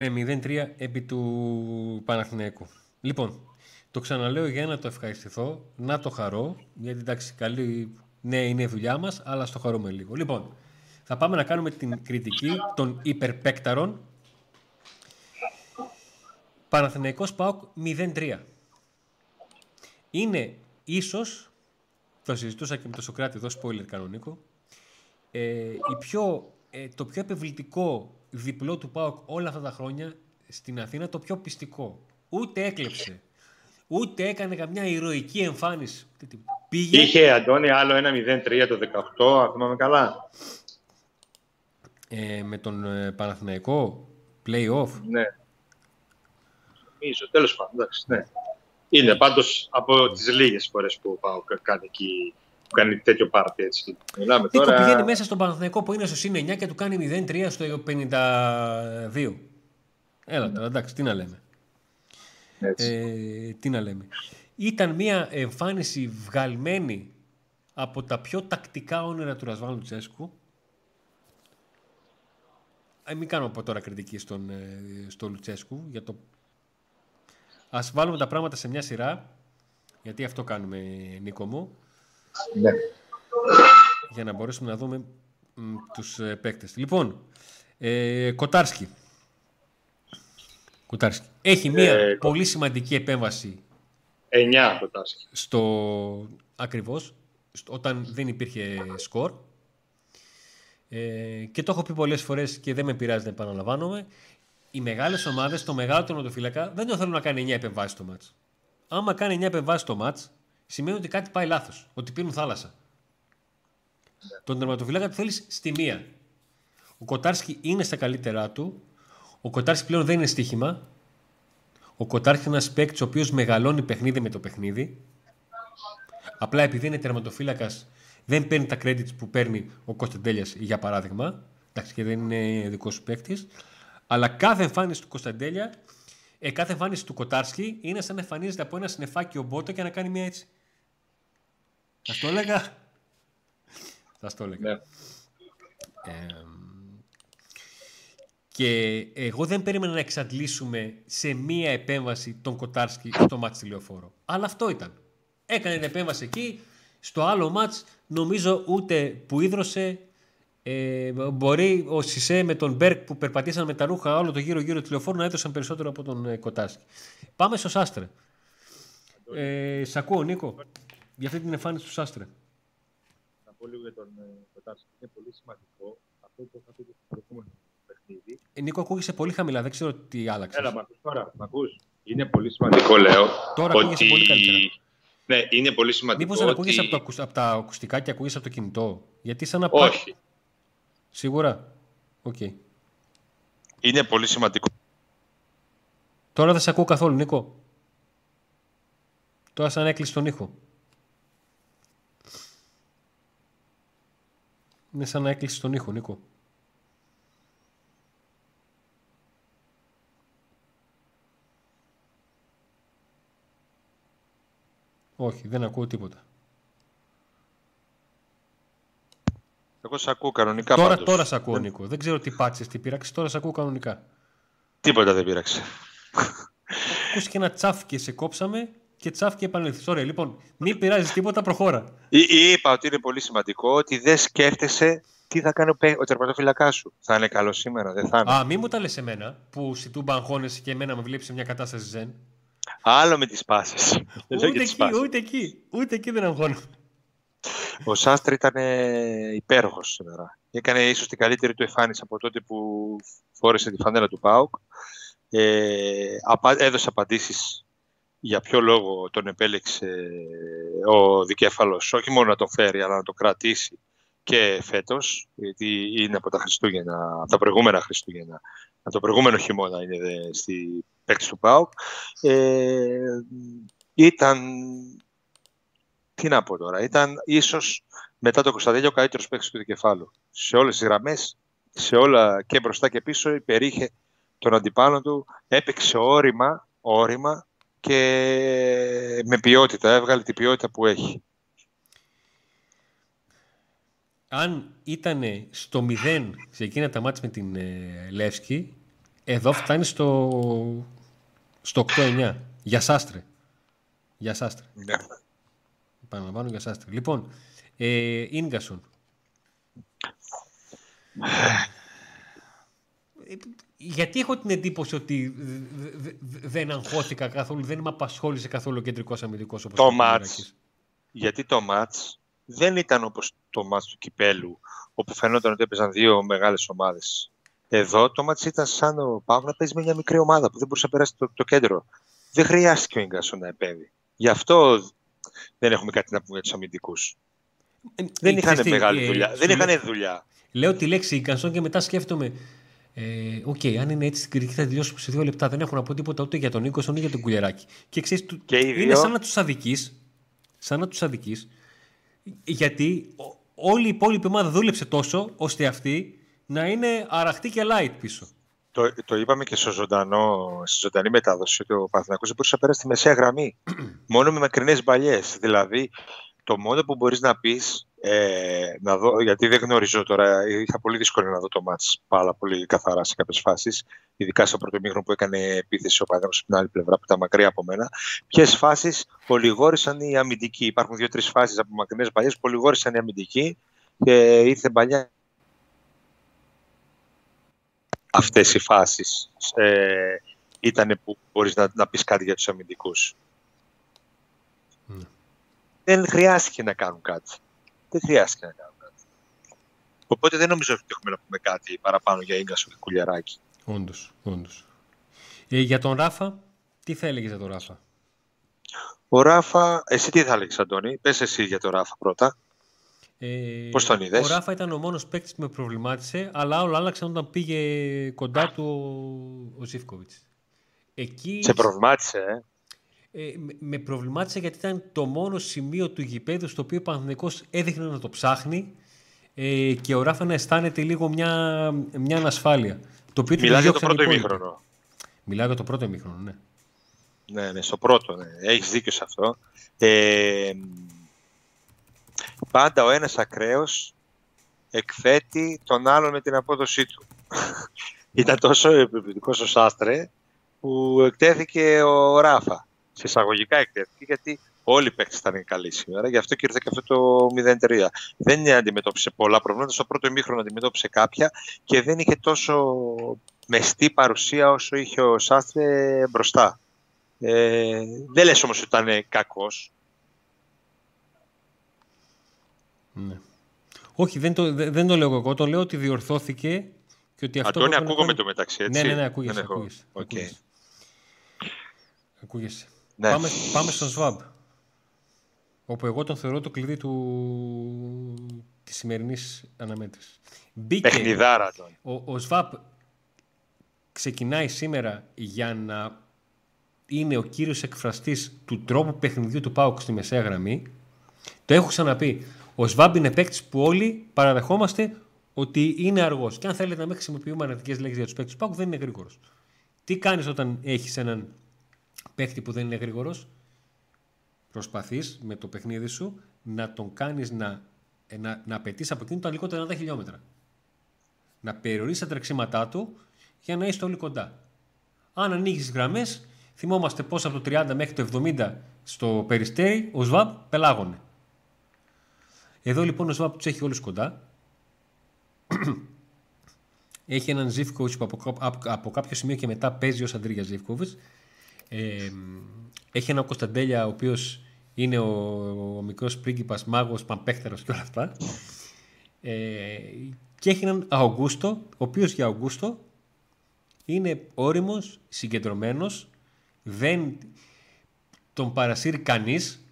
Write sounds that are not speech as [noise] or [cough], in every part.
0-3 επί του Παναθηναϊκού. Λοιπόν, το ξαναλέω για να το ευχαριστηθώ, να το χαρώ, γιατί εντάξει, καλή, ναι, είναι η δουλειά μας, αλλά στο χαρούμε λίγο. Λοιπόν, θα πάμε να κάνουμε την κριτική των υπερπέκταρων. Παναθηναϊκός ΠΑΟΚ 0-3. Είναι ίσως, το συζητούσα και με τον Σοκράτη εδώ, spoiler κανονικό, ε, η πιο, ε, το πιο επιβλητικό διπλό του ΠΑΟΚ όλα αυτά τα χρόνια στην Αθήνα, το πιο πιστικό. Ούτε έκλεψε, ούτε έκανε καμιά ηρωική εμφάνιση. Πήγε... Είχε, Αντώνη, άλλο ένα 0-3 το 18, αν θυμάμαι καλά. Ε, με τον ε, Παναθηναϊκό, play-off. Ναι. Νομίζω, τέλος πάντων, εντάξει, ναι. Είναι πάντως από τις λίγες φορές που πάω κάνει εκεί που κάνει τέτοιο πάρτι έτσι. Μιλάμε τώρα... πηγαίνει μέσα στον Παναθηναϊκό που είναι στο συν 9 και του κάνει 0-3 στο 52. Έλα τώρα, εντάξει, τι να λέμε. Ε, τι να λέμε. Ήταν μια εμφάνιση βγαλμένη από τα πιο τακτικά όνειρα του Ρασβάλλου Τσέσκου. Ε, μην κάνω από τώρα κριτική στον, ε, στο Λουτσέσκου για το... Ας βάλουμε τα πράγματα σε μια σειρά, γιατί αυτό κάνουμε Νίκο μου. Ναι. Για να μπορέσουμε να δούμε μ, τους ε, παίκτες. Λοιπόν, ε, Κοτάρσκι. Κοτάρσκι. Έχει μία ε, πολύ σημαντική επέμβαση. 9 Κοτάρσκι. Στο, ακριβώς, όταν δεν υπήρχε σκορ. Ε, και το έχω πει πολλές φορές και δεν με πειράζει να επαναλαμβάνομαι. Οι μεγάλες ομάδες, το μεγάλο τερματοφύλακα, δεν το θέλουν να κάνει 9 επεμβάσεις στο μάτς. Άμα κάνει 9 επεμβάσεις στο μάτς, σημαίνει ότι κάτι πάει λάθος. Ότι πίνουν θάλασσα. Τον τερματοφυλάκα του θέλεις στη μία. Ο Κοτάρσκι είναι στα καλύτερά του. Ο Κοτάρσκι πλέον δεν είναι στοίχημα. Ο Κοτάρσκι είναι ένας παίκτης ο οποίος μεγαλώνει παιχνίδι με το παιχνίδι. Απλά επειδή είναι τερματοφύλακας, δεν παίρνει τα credits που παίρνει ο Κωνσταντέλια για παράδειγμα. Εντάξει, και δεν είναι δικός σου παίκτης. Αλλά κάθε εμφάνιση του Κωνσταντέλια, ε, κάθε εμφάνιση του Κοτάρσκι είναι σαν να εμφανίζεται από ένα σνεφάκι ο Μπότο και να κάνει μια έτσι. Θα το έλεγα. Θα το έλεγα. Ναι. και εγώ δεν περίμενα να εξαντλήσουμε σε μία επέμβαση τον Κοτάρσκι στο μάτς τηλεοφόρο. Αλλά αυτό ήταν. Έκανε την επέμβαση εκεί. Στο άλλο μάτς νομίζω ούτε που ίδρωσε ε, μπορεί ο Σισε με τον Μπέρκ που περπατήσαν με τα ρούχα όλο το γύρω γύρω τηλεοφόρου να έδωσαν περισσότερο από τον ε, Κοτάρσκι. Πάμε στο Σάστρε. Ε, σ' ακούω Νίκο; Για αυτή την εμφάνιση του Σάστρε. Να πω λίγο για τον Κοτάρσκι. Είναι πολύ σημαντικό αυτό που θα πει στο προηγούμενο παιχνίδι. Ε, Νίκο, ακούγεσαι πολύ χαμηλά. Δεν ξέρω τι άλλαξες. Έλα, μ' ακούς τώρα. Μ' ακούς; Είναι πολύ σημαντικό, λέω. Τώρα ότι... ακούγεσαι πολύ καλύτερα. Ναι, είναι πολύ σημαντικό. Μήπως δεν ακούγεσαι από, το, από, τα ακουστικά και ακούγεσαι από το κινητό; Γιατί σαν να Όχι. Σίγουρα. OK. Okay. Είναι πολύ σημαντικό. Τώρα δεν σε ακούω καθόλου, Νίκο. Τώρα σαν έκλεισε τον ήχο. Είναι σαν να έκλεισε τον ήχο, Νίκο. Όχι, δεν ακούω τίποτα. Εγώ σε ακούω κανονικά Τώρα, πάντως. τώρα σε ακούω, Νίκο. Δεν ξέρω τι πάτσε, τι πήραξες. Τώρα σε ακούω κανονικά. Τίποτα δεν πήραξε. Ακούστηκε ένα τσάφ και σε κόψαμε και τσάφ και επανέλθεις. Ωραία, λοιπόν, μην πειράζεις τίποτα, προχώρα. είπα ότι είναι πολύ σημαντικό ότι δεν σκέφτεσαι τι θα κάνει ο τερματοφυλακάς σου. Θα είναι καλό σήμερα, δεν θα είναι. Α, μη μου τα λες εμένα που si του αγχώνεσαι και εμένα με βλέπει σε μια κατάσταση ζεν. Άλλο με τις πάσει. Ούτε, εκεί, ούτε εκεί, ούτε εκεί δεν αγχώνω. Ο Σάστρη ήταν υπέροχος σήμερα. Έκανε ίσως την καλύτερη του εμφάνιση από τότε που φόρεσε τη φανέλα του Πάουκ. Ε, έδωσε απαντήσεις για ποιο λόγο τον επέλεξε ο δικέφαλος όχι μόνο να τον φέρει αλλά να τον κρατήσει και φέτος γιατί είναι από τα Χριστούγεννα, τα προηγούμενα Χριστούγεννα. Από το προηγούμενο χειμώνα είναι στη παίκτης του ΠΑΟΚ. Ε, ήταν τι να πω τώρα, ήταν ίσως μετά το Κωνσταντέλιο ο καλύτερος παίκτης του δικεφάλου. Σε όλες τις γραμμές σε όλα και μπροστά και πίσω υπερήχε τον αντιπάλο του έπαιξε όρημα, όρημα και με ποιότητα, έβγαλε την ποιότητα που έχει. Αν ήταν στο 0 σε εκείνα τα μάτια με την ε, Λεύσκη, Εδώ φτάνει στο, στο 8-9. Για Σάστρε. Για Σάστρε. Ναι. Παραλαμβάνω για Σάστρε. Λοιπόν, ε, Ίνγκασον. Ε, γιατί έχω την εντύπωση ότι δεν αγχώθηκα καθόλου, δεν με απασχόλησε καθόλου ο κεντρικός αμυντικός όπως το μάτς. Γιατί το μάτς δεν ήταν όπως το μάτς του Κυπέλου, όπου φαινόταν ότι έπαιζαν δύο μεγάλες ομάδες. Εδώ το μάτς ήταν σαν ο ΠΑΟΚ να παίζει με μια μικρή ομάδα που δεν μπορούσε να περάσει το, το κέντρο. Δεν χρειάστηκε ο Ίνγκασον να επέμβει. Γι' αυτό δεν έχουμε κάτι να πούμε για τους αμυντικούς. Ε, δεν ε, είχαν μεγάλη ε, δουλειά. δεν είχαν δουλειά. Λέω τη λέξη Ίνγκασον και μετά σκέφτομαι. Οκ, ε, okay, αν είναι έτσι στην κριτική θα τελειώσουμε σε δύο λεπτά. Δεν έχω να πω τίποτα ούτε για τον Ίνγκασον ούτε για τον Κουλιαράκη. Και ξέρεις, είναι σαν να τους αδικείς. Σαν να τους αδικείς. Γιατί όλη η υπόλοιπη ομάδα δούλεψε τόσο ώστε αυτή να είναι αραχτή και light πίσω. Το, το είπαμε και στο ζωντανό, στη ζωντανή μετάδοση ότι ο Παθηνακός δεν μπορούσε να περάσει τη μεσαία γραμμή. [clears throat] μόνο με μακρινές μπαλιές. Δηλαδή, το μόνο που μπορείς να πεις, ε, να δω, γιατί δεν γνωρίζω τώρα, είχα πολύ δύσκολο να δω το μάτς πάρα πολύ καθαρά σε κάποιες φάσεις, ειδικά στο πρώτο μήχρονο που έκανε επίθεση ο Παθηνακός από την άλλη πλευρά που ήταν μακριά από μένα. Ποιες φάσεις πολυγόρησαν οι αμυντικοί; Υπάρχουν δύο-τρεις φάσεις από μακρινές μπαλιές, πολυγόρησαν οι αμυντικοί και ήρθε μπαλιά αυτές οι φάσεις ε, ήταν που μπορείς να, να πεις κάτι για τους αμυντικούς. Ναι. Δεν χρειάστηκε να κάνουν κάτι. Δεν χρειάστηκε να κάνουν κάτι. Οπότε δεν νομίζω ότι έχουμε να πούμε κάτι παραπάνω για Ίγκασο και Κουλιαράκη. Όντως, όντως. Ε, για τον Ράφα, τι θα έλεγες για τον Ράφα; Ο Ράφα, εσύ τι θα έλεγες Αντώνη, πες εσύ για τον Ράφα πρώτα. Ε, Πώς τον είδες; Ο Ράφα ήταν ο μόνος παίκτης που με προβλημάτισε, αλλά όλα άλλαξαν όταν πήγε κοντά του ο, ο Ζήφκοβιτς. Εκεί... Σε προβλημάτισε, ε; Ε με προβλημάτισε γιατί ήταν το μόνο σημείο του γηπέδου στο οποίο ο Παναθηναϊκός έδειχνε να το ψάχνει ε, και ο Ράφα να αισθάνεται λίγο μια, μια ανασφάλεια. Το οποίο Μιλάς για το πρώτο ημίχρονο. Μιλάω για το πρώτο ημίχρονο, ναι. Ναι, ναι, στο πρώτο, ναι. Έχεις δίκιο σε αυτό. Ε, πάντα ο ένας ακραίος εκθέτει τον άλλον με την απόδοσή του. Ήταν τόσο επιβλητικό ο Σάστρε που εκτέθηκε ο Ράφα. Σε εισαγωγικά εκτέθηκε γιατί όλοι οι παίκτες ήταν καλοί σήμερα, γι' αυτό και ήρθε και αυτό το 0-3. Δεν αντιμετώπισε πολλά προβλήματα. Στο πρώτο ημίχρονο αντιμετώπισε κάποια και δεν είχε τόσο μεστή παρουσία όσο είχε ο Σάστρε μπροστά. Ε, δεν λες όμως ότι ήταν κακός. Ναι. Όχι, δεν το, δεν το λέω εγώ. Το λέω ότι διορθώθηκε και ότι αυτό. Αντώνη, ακούγομαι το μεταξύ, έτσι. Ναι, ναι, ναι, ακούγεσαι. ακούγεσαι, okay. ακούγεσαι. Ναι. Πάμε, πάμε στον Σβάμπ. Όπου εγώ τον θεωρώ το κλειδί του... της σημερινής αναμέτρησης. Μπήκε. Παιχνιδάρα τον. Ο, ο Σβάμπ ξεκινάει σήμερα για να είναι ο κύριος εκφραστής του τρόπου παιχνιδιού του Πάουκ στη μεσαία γραμμή. Το έχω ξαναπεί. Ο Σβάμπ είναι παίκτης που όλοι παραδεχόμαστε ότι είναι αργός. Και αν θέλετε να μην χρησιμοποιούμε αναρτικέ λέξεις για τους παίκτες του Πάουκ, δεν είναι γρήγορος. Τι κάνεις όταν έχεις έναν παίκτη που δεν είναι γρήγορος, προσπαθείς με το παιχνίδι σου να τον κάνεις να, να, να απαιτείς από εκείνο τα λιγότερα 90 χιλιόμετρα. Να περιορίσεις τα τρεξίματά του για να είστε όλοι κοντά. Αν ανοίγεις γραμμές, θυμόμαστε πώς από το 30 μέχρι το 70 στο περιστέρι ο Σβάμπ πελάγωνε. Εδώ λοιπόν ο Σβάπ τους έχει όλους κοντά. έχει έναν Ζήφκοβιτς που από, από, από, κάποιο σημείο και μετά παίζει ως αντρίγια Ζήφκοβιτς. Ε, έχει έναν Κωνσταντέλια ο οποίος είναι ο, ο μικρός πρίγκιπας, μάγος, παμπέχτερο και όλα αυτά. Ε, και έχει έναν Αουγκούστο, ο οποίος για Αουγκούστο είναι όριμος, συγκεντρωμένος, δεν τον παρασύρει κανείς.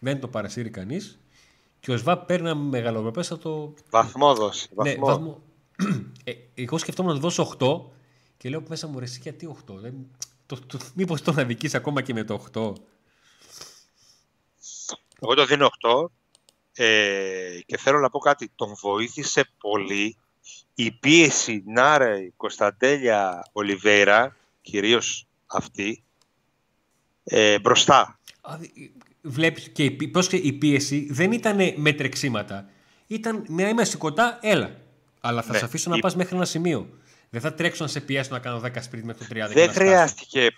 Δεν τον παρασύρει κανείς και ο ΣΒΑΠ παίρνει ένα μεγαλοπρεπέστατο. Βαθμόδοση. Ναι, βαθμό. [clears throat] ε, εγώ σκεφτόμουν να του δώσω 8 και λέω μέσα μου ρε, γιατί 8. Δεν... Το, το, μήπως τον αδικείς ακόμα και με το 8. Εγώ το δίνω 8 ε, και θέλω να πω κάτι. Τον βοήθησε πολύ η πίεση Νάρε, Κωνσταντέλια, Ολιβέρα, κυρίως αυτή, ε, μπροστά βλέπεις και η, πώς και η πίεση δεν ήταν με τρεξίματα. Ήταν να είμαστε κοντά, έλα. Αλλά θα ναι. σε αφήσω να πας μέχρι ένα σημείο. Δεν θα τρέξω να σε πιέσω να κάνω 10 σπριτ με το 30. Δεν χρειάστηκε,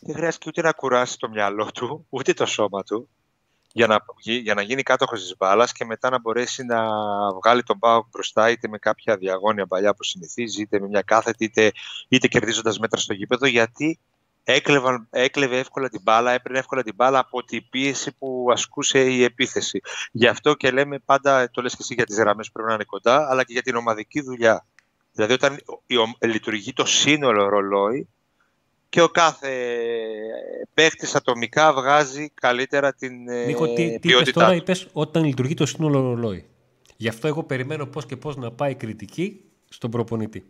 δεν χρειάστηκε ούτε να κουράσει το μυαλό του, ούτε το σώμα του για να, για να γίνει κάτοχος της μπάλας και μετά να μπορέσει να βγάλει τον Πάοκ μπροστά είτε με κάποια διαγώνια παλιά που συνηθίζει, είτε με μια κάθετη, είτε, είτε κερδίζοντας μέτρα στο γήπεδο, γιατί έκλεβαν, έκλεβε εύκολα την μπάλα, έπαιρνε εύκολα την μπάλα από την πίεση που ασκούσε η επίθεση. Γι' αυτό και λέμε πάντα, το λες και εσύ για τις γραμμές που πρέπει να είναι κοντά, αλλά και για την ομαδική δουλειά. Δηλαδή όταν λειτουργεί το σύνολο ρολόι, και ο κάθε παίχτης ατομικά βγάζει καλύτερα την ε, Νίκο, τι, ποιότητά τι τώρα είπες όταν λειτουργεί το σύνολο ρολόι. Γι' αυτό εγώ περιμένω πώς και πώς να πάει κριτική στον προπονητή.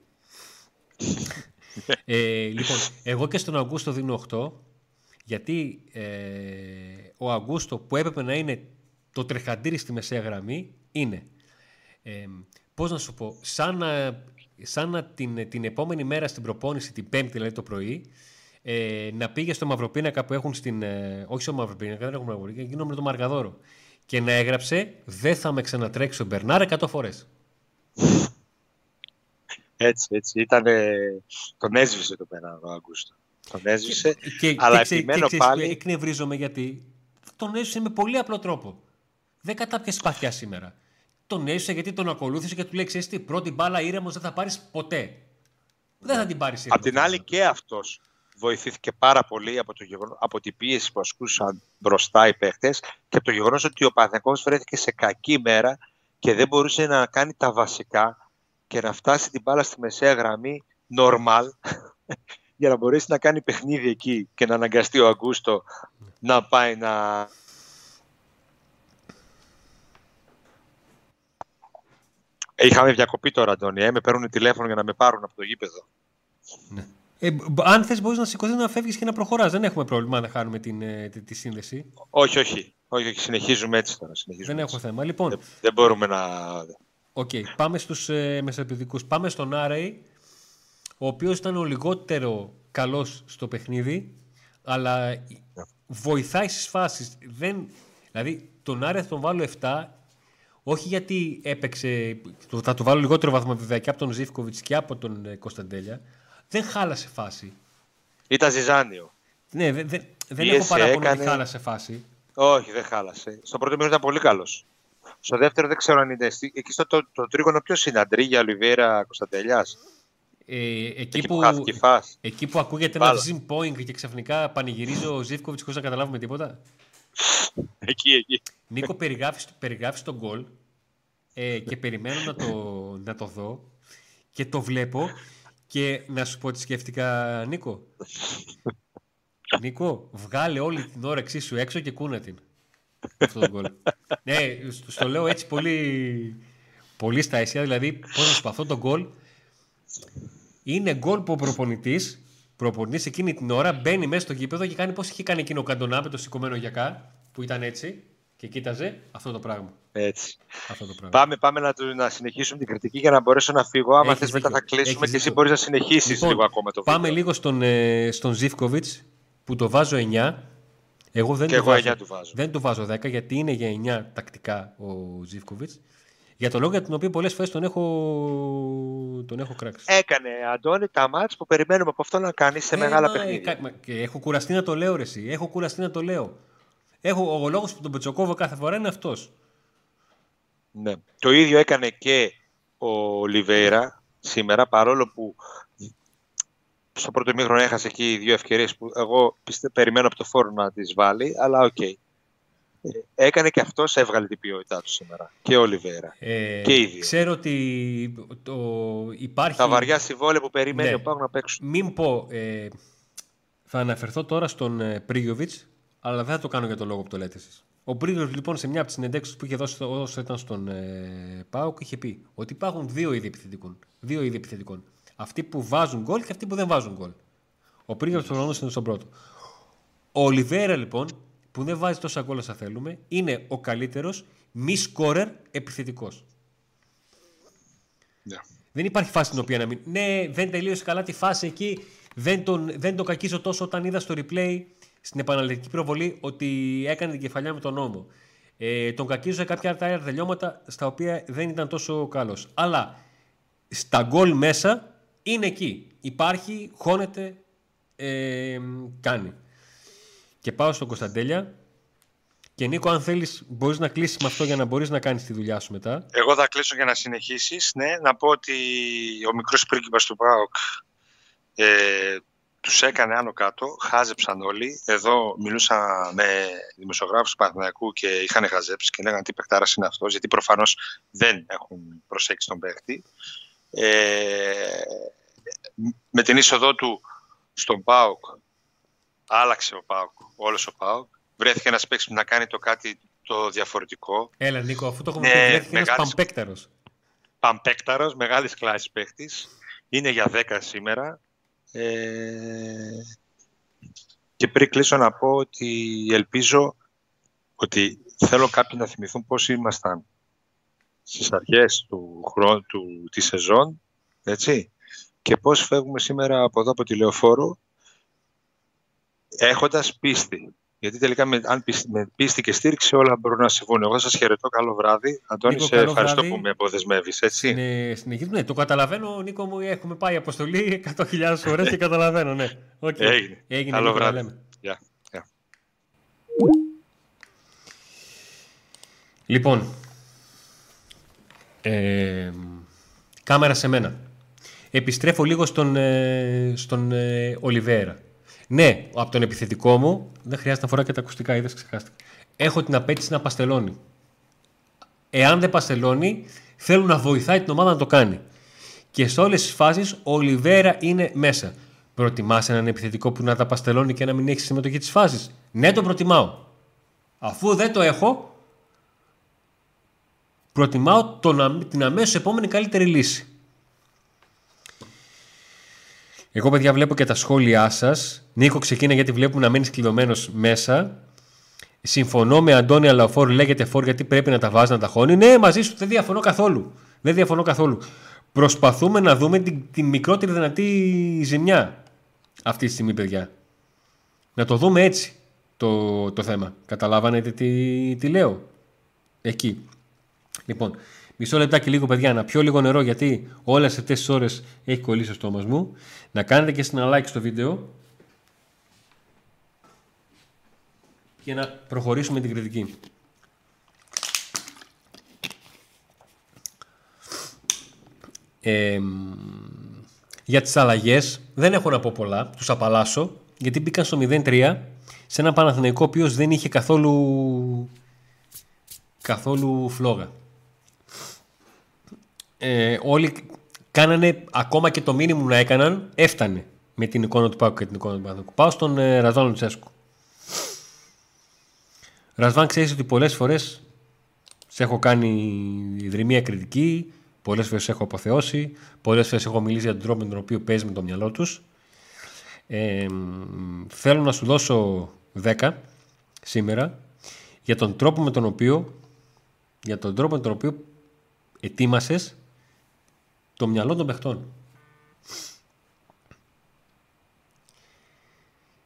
[laughs] ε, λοιπόν, εγώ και στον Αγκούστο δίνω 8 γιατί ε, ο Αγκούστο που έπρεπε να είναι το τρεχαντήρι στη μεσαία γραμμή είναι ε, πώς να σου πω σαν να, σαν την, την επόμενη μέρα στην προπόνηση την πέμπτη δηλαδή το πρωί ε, να πήγε στο Μαυροπίνακα που έχουν στην. Ε, όχι στο Μαυροπίνακα, δεν έχουν Μαυροπίνακα, εκείνο με το Μαργαδόρο. Και να έγραψε Δεν θα με ξανατρέξει ο Μπερνάρ 100 φορές. Έτσι, έτσι. Ήτανε... Τον έσβησε το Μπερνάρ ο Αγκούστο. Τον έσβησε. Και, αλλά και, επιμένω και, πάλι. Εκνευρίζομαι γιατί τον έσβησε με πολύ απλό τρόπο. Δεν κατάπιασε σπαθιά σήμερα. Τον έσβησε γιατί τον ακολούθησε και του λέει: Ξέρεις τι, πρώτη μπάλα ήρεμος δεν θα πάρεις ποτέ. Δεν θα την πάρεις ήρεμος. Απ' την άλλη και αυτός βοηθήθηκε πάρα πολύ από, το γεγονό, από την πίεση που ασκούσαν μπροστά οι παίχτες και από το γεγονός ότι ο Παναθηναϊκός βρέθηκε σε κακή μέρα και δεν μπορούσε να κάνει τα βασικά και να φτάσει την μπάλα στη μεσαία γραμμή normal [laughs] για να μπορέσει να κάνει παιχνίδι εκεί και να αναγκαστεί ο Αγκούστο να πάει να... Είχαμε διακοπή τώρα, Αντώνη. Ε, με παίρνουν τηλέφωνο για να με πάρουν από το γήπεδο. Ναι. Ε, αν θες, μπορείς να σηκωθείς να φεύγεις και να προχωράς. Δεν έχουμε πρόβλημα να χάνουμε την, ε, τη, τη, σύνδεση. Όχι, όχι. Όχι, όχι. Συνεχίζουμε έτσι τώρα. Συνεχίζουμε δεν έχω θέμα. Λοιπόν, δεν, δεν μπορούμε να. OK. Okay. Πάμε στους ε, Πάμε στον Άρεϊ, ο οποίος ήταν ο λιγότερο καλός στο παιχνίδι, αλλά yeah. Ναι. βοηθάει στις φάσεις. Δεν... Δηλαδή, τον Άρεϊ θα τον βάλω 7 όχι γιατί έπαιξε. Θα του βάλω λιγότερο βαθμό βέβαια και από τον Ζίβκοβιτς και από τον ε, Κωνσταντέλια δεν χάλασε φάση. Ήταν ζυζάνιο. Ναι, δε, δε, δεν έχω παράπονο έκανε... ότι χάλασε φάση. Όχι, δεν χάλασε. Στο πρώτο μήνυμα ήταν πολύ καλός. Στο δεύτερο δεν ξέρω αν είναι. Εκεί στο το, το τρίγωνο ποιος είναι, Αντρίγια, Ολιβέρα, Κωνσταντελιά. Ε, εκεί, εκεί, που, που εκεί που ακούγεται ένα zoom point και ξαφνικά πανηγυρίζει ο Ζήφκοβιτς χωρίς να καταλάβουμε τίποτα. εκεί, εκεί. Νίκο, περιγράφει τον γκολ ε, και περιμένω να το, να το δω και το βλέπω και να σου πω τι σκέφτηκα, Νίκο. Νίκο, βγάλε όλη την όρεξή σου έξω και κούνα την. Αυτό το γκολ. ναι, στο λέω έτσι πολύ, πολύ στα αίσια. Δηλαδή, πώς να σου πω, αυτό το γκολ είναι γκολ που ο προπονητής προπονητή εκείνη την ώρα μπαίνει μέσα στο γήπεδο και κάνει πώς είχε κάνει εκείνο ο Καντονά με το σηκωμένο γιακά που ήταν έτσι και κοίταζε αυτό το πράγμα. Έτσι. Αυτό το πράγμα. Πάμε, πάμε να, να συνεχίσουμε την κριτική για να μπορέσω να φύγω. Άμα θες μετά θα κλείσουμε και εσύ μπορείς να συνεχίσεις λοιπόν, λίγο ακόμα το βίντεο. Πάμε λίγο στον, ε, στον Ζήφκοβιτς που το βάζω 9. Εγώ δεν, και το, εγώ βάζω, του βάζω. δεν το βάζω 10 γιατί είναι για 9 τακτικά ο Ζήφκοβιτς. Για το λόγο για τον οποίο πολλές φορές τον έχω, τον έχω κράξει. Έκανε, Αντώνη, τα μάτς που περιμένουμε από αυτό να κάνεις σε ε, μεγάλα παιχνίδια. Και έχω κουραστεί να το λέω, ρε, εσύ. Έχω κουραστεί να το λέω. Έχω, ο λόγος που τον Πετσοκόβω κάθε φορά είναι αυτός. Ναι. Το ίδιο έκανε και Ολιβέρα σήμερα, παρόλο που στο πρώτο ημίχρονο έχασε εκεί δύο ευκαιρίες που εγώ πιστε, περιμένω από το φορ να τις βάλει, αλλά OK. Okay. Ε, έκανε και αυτός, έβγαλε την ποιότητά του σήμερα. Και Ολιβέρα. Ε, και οι δύο. Ξέρω ότι το, υπάρχει... Τα βαριά συμβόλαια που περιμένει ναι. ο ΠΑΟΚ να παίξουν. Μην πω... Ε, θα αναφερθώ τώρα στον ε, Πρίγιοβιτς, αλλά δεν θα το κάνω για τον λόγο που το λέτε εσείς. Ο Πρίγκο λοιπόν σε μια από τις συνεντεύξεις που είχε δώσει όσο ήταν στον ε, Πάοκ είχε πει ότι υπάρχουν δύο είδη επιθετικών. Δύο είδη επιθετικών. Αυτοί που βάζουν γκολ και αυτοί που δεν βάζουν γκολ. Ο Πρίγκο προφανώ είναι στον πρώτο. Ο Ολιβέρα λοιπόν που δεν βάζει τόσα γκολ όσα θέλουμε είναι ο καλύτερος μη σκόρερ επιθετικός. Yeah. Δεν υπάρχει φάση στην οποία να μην. Ναι, δεν τελείωσε καλά τη φάση εκεί. Δεν τον, δεν τον κακίζω τόσο όταν είδα στο replay στην επαναληπτική προβολή ότι έκανε την κεφαλιά με τον νόμο. Ε, τον κακίζωσε κάποια άλλα τελειώματα στα οποία δεν ήταν τόσο καλός. Αλλά στα γκολ μέσα είναι εκεί. Υπάρχει, χώνεται, ε, κάνει. Και πάω στον Κωνσταντέλια. Και Νίκο, αν θέλεις, μπορείς να κλείσεις με αυτό για να μπορείς να κάνεις τη δουλειά σου μετά. Εγώ θα κλείσω για να συνεχίσεις. Ναι, να πω ότι ο μικρός πρίγκιπας του ΠΑΟΚ ε, τους έκανε άνω κάτω, χάζεψαν όλοι. Εδώ μιλούσα με δημοσιογράφους του Παναθηναϊκού και είχαν χαζέψει και λέγανε τι παιχτάρας είναι αυτός, γιατί προφανώς δεν έχουν προσέξει τον παίχτη. Ε, με την είσοδό του στον ΠΑΟΚ, άλλαξε ο ΠΑΟΚ, όλος ο ΠΑΟΚ. Βρέθηκε ένας παίκτης να κάνει το κάτι το διαφορετικό. Έλα Νίκο, αφού το έχουμε ναι, πει, βρέθηκε ένας παμπέκταρος. Παμπέκταρος, μεγάλης κλάσης παίκτης. Είναι για 10 σήμερα. Ε... Και πριν κλείσω να πω ότι ελπίζω ότι θέλω κάποιοι να θυμηθούν πώς ήμασταν στις αρχές του χρόνου του, της σεζόν, έτσι, και πώς φεύγουμε σήμερα από εδώ από τη Λεωφόρο έχοντας πίστη. Γιατί τελικά με, αν με πίστη και στήριξη όλα μπορούν να συμβούν. Εγώ σας χαιρετώ. Καλό βράδυ. Αντώνη, Νίκο, σε ευχαριστώ βράδυ. που με αποδεσμεύεις. Έτσι. Είναι στην ναι, το καταλαβαίνω, Νίκο μου. Έχουμε πάει αποστολή 100.000 φορές και καταλαβαίνω. Ναι. Okay. Έγινε. Έγινε. Καλό Νίκο, βράδυ. Yeah. Yeah. Λοιπόν, ε, κάμερα σε μένα. Επιστρέφω λίγο στον, ε, στον ε, Ολιβέρα. Ναι, από τον επιθετικό μου, δεν χρειάζεται να φορά και τα ακουστικά, είδες, ξεχάστηκα. Έχω την απέτηση να παστελώνει. Εάν δεν παστελώνει, θέλω να βοηθάει την ομάδα να το κάνει. Και σε όλες τις φάσεις ο Ολιβέρα είναι μέσα. Προτιμάς έναν επιθετικό που να τα παστελώνει και να μην έχει συμμετοχή τη φάση. Ναι, το προτιμάω. Αφού δεν το έχω, προτιμάω τον, την αμέσως επόμενη καλύτερη λύση. Εγώ, παιδιά, βλέπω και τα σχόλιά σας. Νίκο, ξεκίνα γιατί βλέπουμε να μένει κλειδωμένος μέσα. Συμφωνώ με Αντώνη Αλαοφόρ, λέγεται φόρ γιατί πρέπει να τα βάζεις να τα χώνει. Ναι, μαζί σου δεν διαφωνώ καθόλου. Δεν διαφωνώ καθόλου. Προσπαθούμε να δούμε την, την μικρότερη δυνατή ζημιά αυτή τη στιγμή, παιδιά. Να το δούμε έτσι το, το θέμα. Καταλάβανετε τι, τι λέω. Εκεί. Λοιπόν, μισό λεπτάκι λίγο, παιδιά, να πιω λίγο νερό γιατί όλες αυτές τις ώρες έχει κολλήσει ο στόμας μου. Να κάνετε και ένα like στο βίντεο και να προχωρήσουμε την κριτική. Ε, για τις αλλαγές δεν έχω να πω πολλά, τους απαλλάσσω γιατί μπήκαν στο 0-3 σε ένα Παναθηναϊκό ο οποίος δεν είχε καθόλου καθόλου φλόγα. Ε, όλοι κάνανε ακόμα και το μήνυμο να έκαναν, έφτανε με την εικόνα του Πάκου και την εικόνα του Παναθηναϊκού. Πάω στον ε, Ραζβάν Λουτσέσκου. Ρασβάν, ξέρεις ότι πολλές φορές σε έχω κάνει ιδρυμία κριτική, πολλές φορές έχω αποθεώσει, πολλές φορές έχω μιλήσει για τον τρόπο με τον οποίο παίζει με το μυαλό τους. Ε, θέλω να σου δώσω 10 σήμερα για τον τρόπο με τον οποίο για τον τρόπο με τον οποίο ετοίμασες το μυαλό των παιχτών.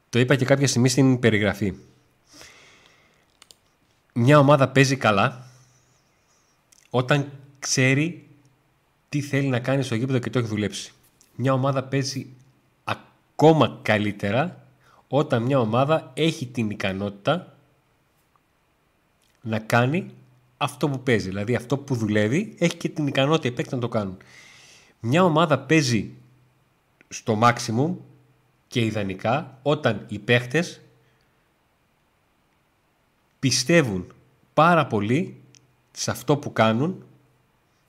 Το είπα και κάποια στιγμή στην περιγραφή. Μια ομάδα παίζει καλά όταν ξέρει τι θέλει να κάνει στο γήπεδο και το έχει δουλέψει. Μια ομάδα παίζει ακόμα καλύτερα όταν μια ομάδα έχει την ικανότητα να κάνει αυτό που παίζει. Δηλαδή αυτό που δουλεύει έχει και την ικανότητα οι να το κάνουν. Μια ομάδα παίζει στο maximum και ιδανικά όταν οι παίχτες πιστεύουν πάρα πολύ σε αυτό που κάνουν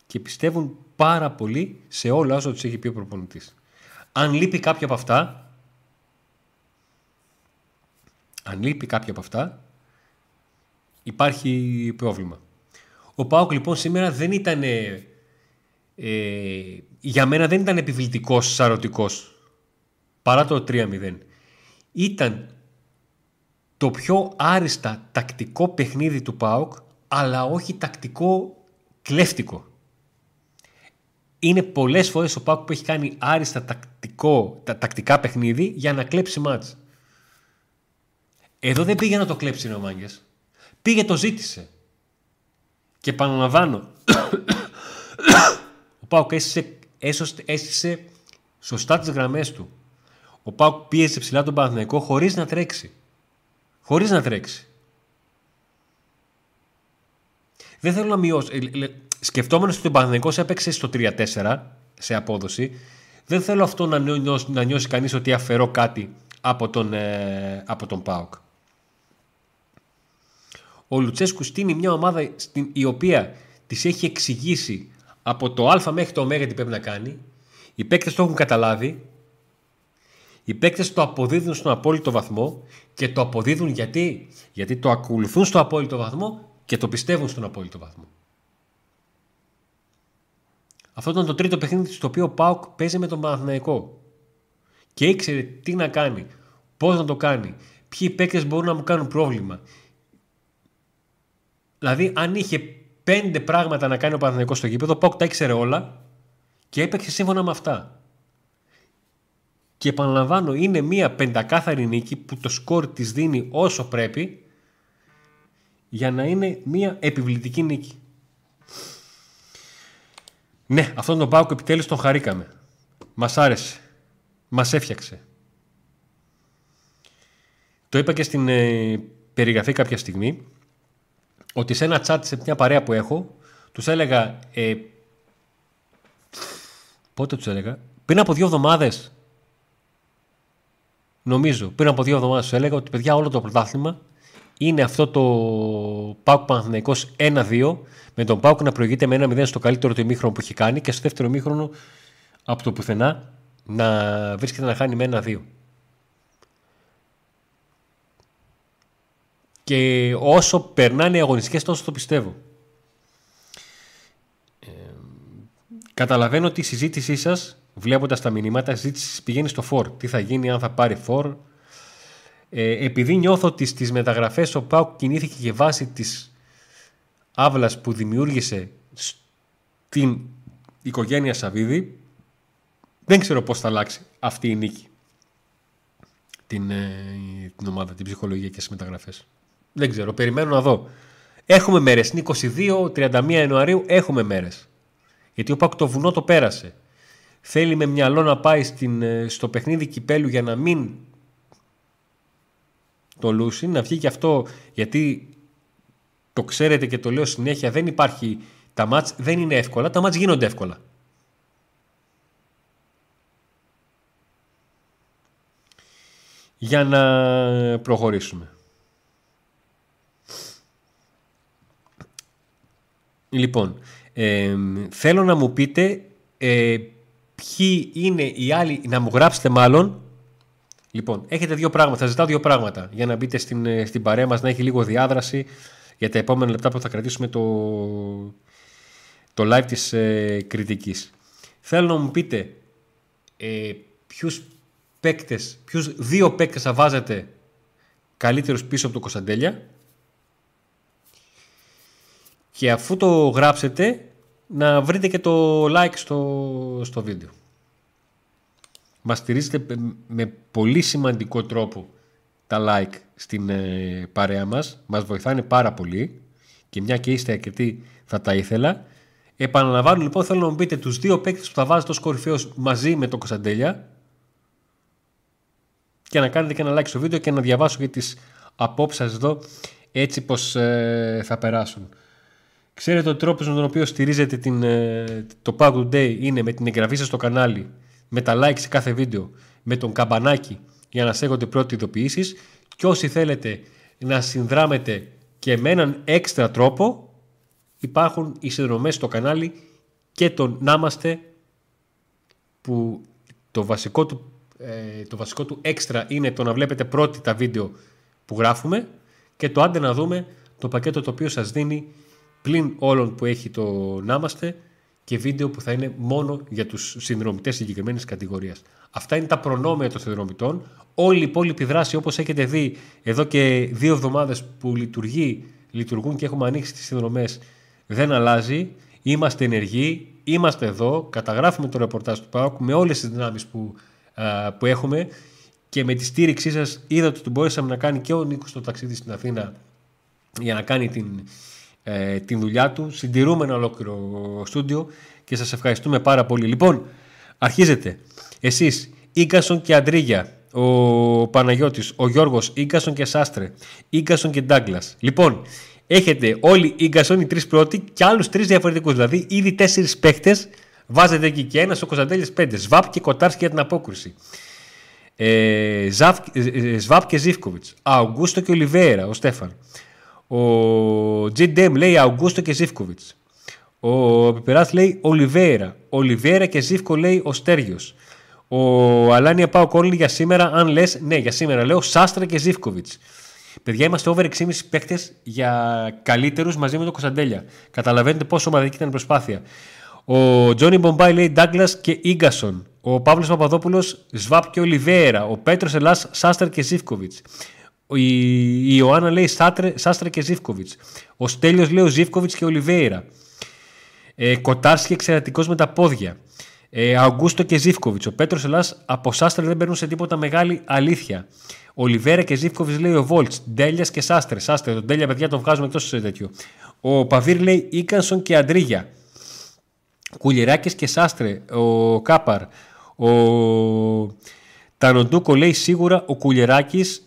και πιστεύουν πάρα πολύ σε όλα όσα τους έχει πει ο προπονητής. Αν λείπει κάποια από αυτά, αν λείπει κάποια από αυτά, υπάρχει πρόβλημα. Ο Πάοκ λοιπόν σήμερα δεν ήταν, ε, για μένα δεν ήταν επιβλητικός, σαρωτικός, παρά το 3-0. Ήταν το πιο άριστα τακτικό παιχνίδι του ΠΑΟΚ, αλλά όχι τακτικό κλέφτικο. Είναι πολλές φορές ο ΠΑΟΚ που έχει κάνει άριστα τακτικό, τα, τακτικά παιχνίδι για να κλέψει μάτς. Εδώ δεν πήγε να το κλέψει ο Μάγκες. Πήγε το ζήτησε. Και επαναλαμβάνω, ο ΠΑΟΚ έστησε, έστησε σωστά τις γραμμές του. Ο Πάουκ πίεσε ψηλά τον Παναθηναϊκό χωρίς να τρέξει. Χωρίς να τρέξει. Δεν θέλω να μειώσω. Ε, σκεφτόμενος ότι ο Παναθηναϊκός έπαιξε στο 3-4 σε απόδοση, δεν θέλω αυτό να νιώσει, να νιώσει κανείς ότι αφαιρώ κάτι από τον, ε, από τον ΠΑΟΚ. Ο Λουτσέσκου στείνει μια ομάδα στην, η οποία τη έχει εξηγήσει από το Α μέχρι το Ω τι πρέπει να κάνει. Οι παίκτες το έχουν καταλάβει. Οι παίκτες το αποδίδουν στον απόλυτο βαθμό και το αποδίδουν γιατί, γιατί το ακολουθούν στο απόλυτο βαθμό και το πιστεύουν στον απόλυτο βαθμό. Αυτό ήταν το τρίτο παιχνίδι στο οποίο ο Πάουκ παίζει με τον Παναθηναϊκό. Και ήξερε τι να κάνει, πώς να το κάνει, ποιοι παίκτες μπορούν να μου κάνουν πρόβλημα. Δηλαδή, αν είχε πέντε πράγματα να κάνει ο Παναθηναϊκός στο γήπεδο, ο Πάουκ τα ήξερε όλα και έπαιξε σύμφωνα με αυτά. Και επαναλαμβάνω, είναι μια πεντακάθαρη νίκη που το σκορ της δίνει όσο πρέπει για να είναι μια επιβλητική νίκη. Ναι, αυτόν τον Πάουκ επιτέλους τον χαρήκαμε. Μας άρεσε. Μας έφτιαξε. Το είπα και στην ε, περιγραφή κάποια στιγμή ότι σε ένα chat σε μια παρέα που έχω τους έλεγα ε, πότε τους έλεγα πριν από δύο εβδομάδες νομίζω πριν από δύο εβδομάδες τους έλεγα ότι παιδιά όλο το πρωτάθλημα είναι αυτό το Πάουκ Παναθηναϊκός 1-2 με τον Πάουκ να προηγείται με 1-0 στο καλύτερο του ημίχρονο που έχει κάνει και στο δεύτερο ημίχρονο από το πουθενά να βρίσκεται να χάνει με 1-2. Και όσο περνάνε οι αγωνιστικές τόσο το πιστεύω. Ε, καταλαβαίνω ότι η συζήτησή σας βλέποντας τα μηνύματα, η συζήτηση πηγαίνει στο φόρ. Τι θα γίνει αν θα πάρει φόρ, ε, επειδή νιώθω ότι στις μεταγραφές ο Πάουκ κινήθηκε και βάσει της άβλας που δημιούργησε στην οικογένεια Σαββίδη, δεν ξέρω πώς θα αλλάξει αυτή η νίκη την, ε, την ομάδα, την ψυχολογία και τις μεταγραφές. Δεν ξέρω, περιμένω να δω. Έχουμε μέρες, είναι 22-31 Ιανουαρίου, έχουμε μέρες. Γιατί ο Πάκου το βουνό το πέρασε. Θέλει με μυαλό να πάει στην, ε, στο παιχνίδι κυπέλου για να μην το Λούσιν, να βγει και αυτό γιατί το ξέρετε και το λέω συνέχεια, δεν υπάρχει, τα μάτς δεν είναι εύκολα, τα μάτς γίνονται εύκολα. Για να προχωρήσουμε. Λοιπόν, ε, θέλω να μου πείτε ε, ποιοι είναι οι άλλοι, να μου γράψετε μάλλον Λοιπόν, έχετε δύο πράγματα. Θα ζητάω δύο πράγματα για να μπείτε στην, ε, στην παρέα μας, να έχει λίγο διάδραση για τα επόμενα λεπτά που θα κρατήσουμε το, το live της ε, κριτικής. Θέλω να μου πείτε ε, ποιους παίκτες, ποιους δύο παίκτες θα βάζετε καλύτερους πίσω από το Κωνσταντέλια και αφού το γράψετε να βρείτε και το like στο, στο βίντεο μας στηρίζετε με πολύ σημαντικό τρόπο τα like στην ε, παρέα μας. Μας βοηθάνε πάρα πολύ και μια και είστε αρκετοί θα τα ήθελα. Επαναλαμβάνω λοιπόν θέλω να μου πείτε τους δύο παίκτες που θα βάζετε ως κορυφαίος μαζί με το Κωνσταντέλια και να κάνετε και ένα like στο βίντεο και να διαβάσω και τις απόψεις σας εδώ έτσι πως ε, θα περάσουν. Ξέρετε ο τρόπος με τον οποίο στηρίζετε την, ε, το Pack Today είναι με την εγγραφή σας στο κανάλι με τα like σε κάθε βίντεο, με τον καμπανάκι για να σέγονται πρώτοι ειδοποιήσεις και όσοι θέλετε να συνδράμετε και με έναν έξτρα τρόπο υπάρχουν οι συνδρομές στο κανάλι και το να είμαστε που το βασικό του, ε, το βασικό του έξτρα είναι το να βλέπετε πρώτοι τα βίντεο που γράφουμε και το άντε να δούμε το πακέτο το οποίο σας δίνει πλην όλων που έχει το να είμαστε και βίντεο που θα είναι μόνο για τους συνδρομητές συγκεκριμένης κατηγορίας. Αυτά είναι τα προνόμια των συνδρομητών. Όλη η υπόλοιπη δράση όπως έχετε δει εδώ και δύο εβδομάδες που λειτουργεί, λειτουργούν και έχουμε ανοίξει τις συνδρομές δεν αλλάζει. Είμαστε ενεργοί, είμαστε εδώ, καταγράφουμε το ρεπορτάζ του ΠΑΟΚ με όλες τις δυνάμεις που, που έχουμε και με τη στήριξή σας είδατε ότι μπορέσαμε να κάνει και ο Νίκος το ταξίδι στην Αθήνα για να κάνει την ε, την δουλειά του. Συντηρούμε ένα ολόκληρο στούντιο και σας ευχαριστούμε πάρα πολύ. Λοιπόν, Αρχίζετε. Εσείς, Ίγκασον και Αντρίγια, ο Παναγιώτης, ο Γιώργος, Ίγκασον και Σάστρε, Ίγκασον και Ντάγκλας. Λοιπόν, έχετε όλοι Ίγκασον οι τρεις πρώτοι και άλλους τρεις διαφορετικούς. Δηλαδή, ήδη τέσσερις παίχτες βάζετε εκεί και ένας ο Κωνσταντέλης πέντε. Σβάπ και Κοτάρσκι για την απόκριση. Ε, Ζαβ, ε, Σβάπ και Ζήφκοβιτς. Αουγκούστο και Ολιβέρα, ο Στέφαν. Ο Τζι Ντέμ λέει Αουγκούστο και Ζήφκοβιτς. Ο Πιπεράς λέει Ολιβέρα. Ολιβέρα και Ζήφκο λέει ο Στέργιος. Ο Αλάνια Πάο Κόλλη για σήμερα, αν λες, ναι, για σήμερα λέω Σάστρα και Ζήφκοβιτς. Παιδιά, είμαστε over 6,5 παίκτες για καλύτερους μαζί με τον Κωνσταντέλια. Καταλαβαίνετε πόσο ομαδική ήταν η προσπάθεια. Ο Τζόνι Μπομπάι λέει Ντάγκλας και γκασον. Ο Παύλος Παπαδόπουλος Σβάπ και Ολιβέρα. Ο Πέτρος Ελλάς Σάστρα και Ζήφκοβιτς. Η Ιωάννα λέει Σάστρα και Ζήφκοβιτς. Ο Στέλιος λέει ο Ζήφκοβιτς και Ολιβέρα. Ε, Κοτάρσκι εξαιρετικός με τα πόδια. Ε, Αγκούστο και Ζήφκοβιτς. Ο Πέτρος Ελλάς από Σάστρε δεν παίρνουν σε τίποτα μεγάλη αλήθεια. Ολιβέρα και Ζήφκοβιτς λέει ο Βόλτς. Ντέλιας και Σάστρε. Σάστρε, τον Ντέλια παιδιά τον βγάζουμε εκτός σε τέτοιο. Ο Παβίρ λέει Ίκανσον και Αντρίγια. Κουλιεράκης και Σάστρε. Ο Κάπαρ. Ο Τανοντούκο λέει σίγουρα ο Κουλιεράκης.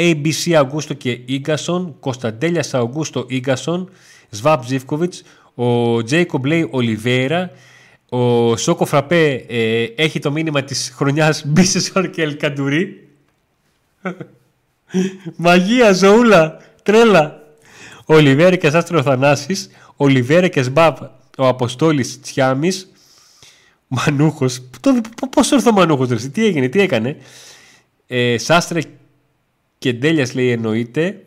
ABC Αγκούστο και Ίγκασον. Κωνσταντέλια Αγκούστο Ίγκασον. Σβάπ Ζήφκοβιτ. Ο Τζέικομπ λέει Ολιβέρα. Ο Σόκο Φραπέ ε, έχει το μήνυμα της χρονιάς [laughs] Μπίσεσορ και Ελκαντουρί. [laughs] Μαγεία, ζωούλα, τρέλα. Ο Ολιβέρα και Άστρο Θανάσης, ο Ολιβέρα και Σμπάβ, ο Αποστόλης Τσιάμης, Μανούχος. Πώς ήρθε ο Μανούχος, ρε, τι έγινε, τι έκανε; Ε, Σάστρε και Ντέλιας λέει εννοείται.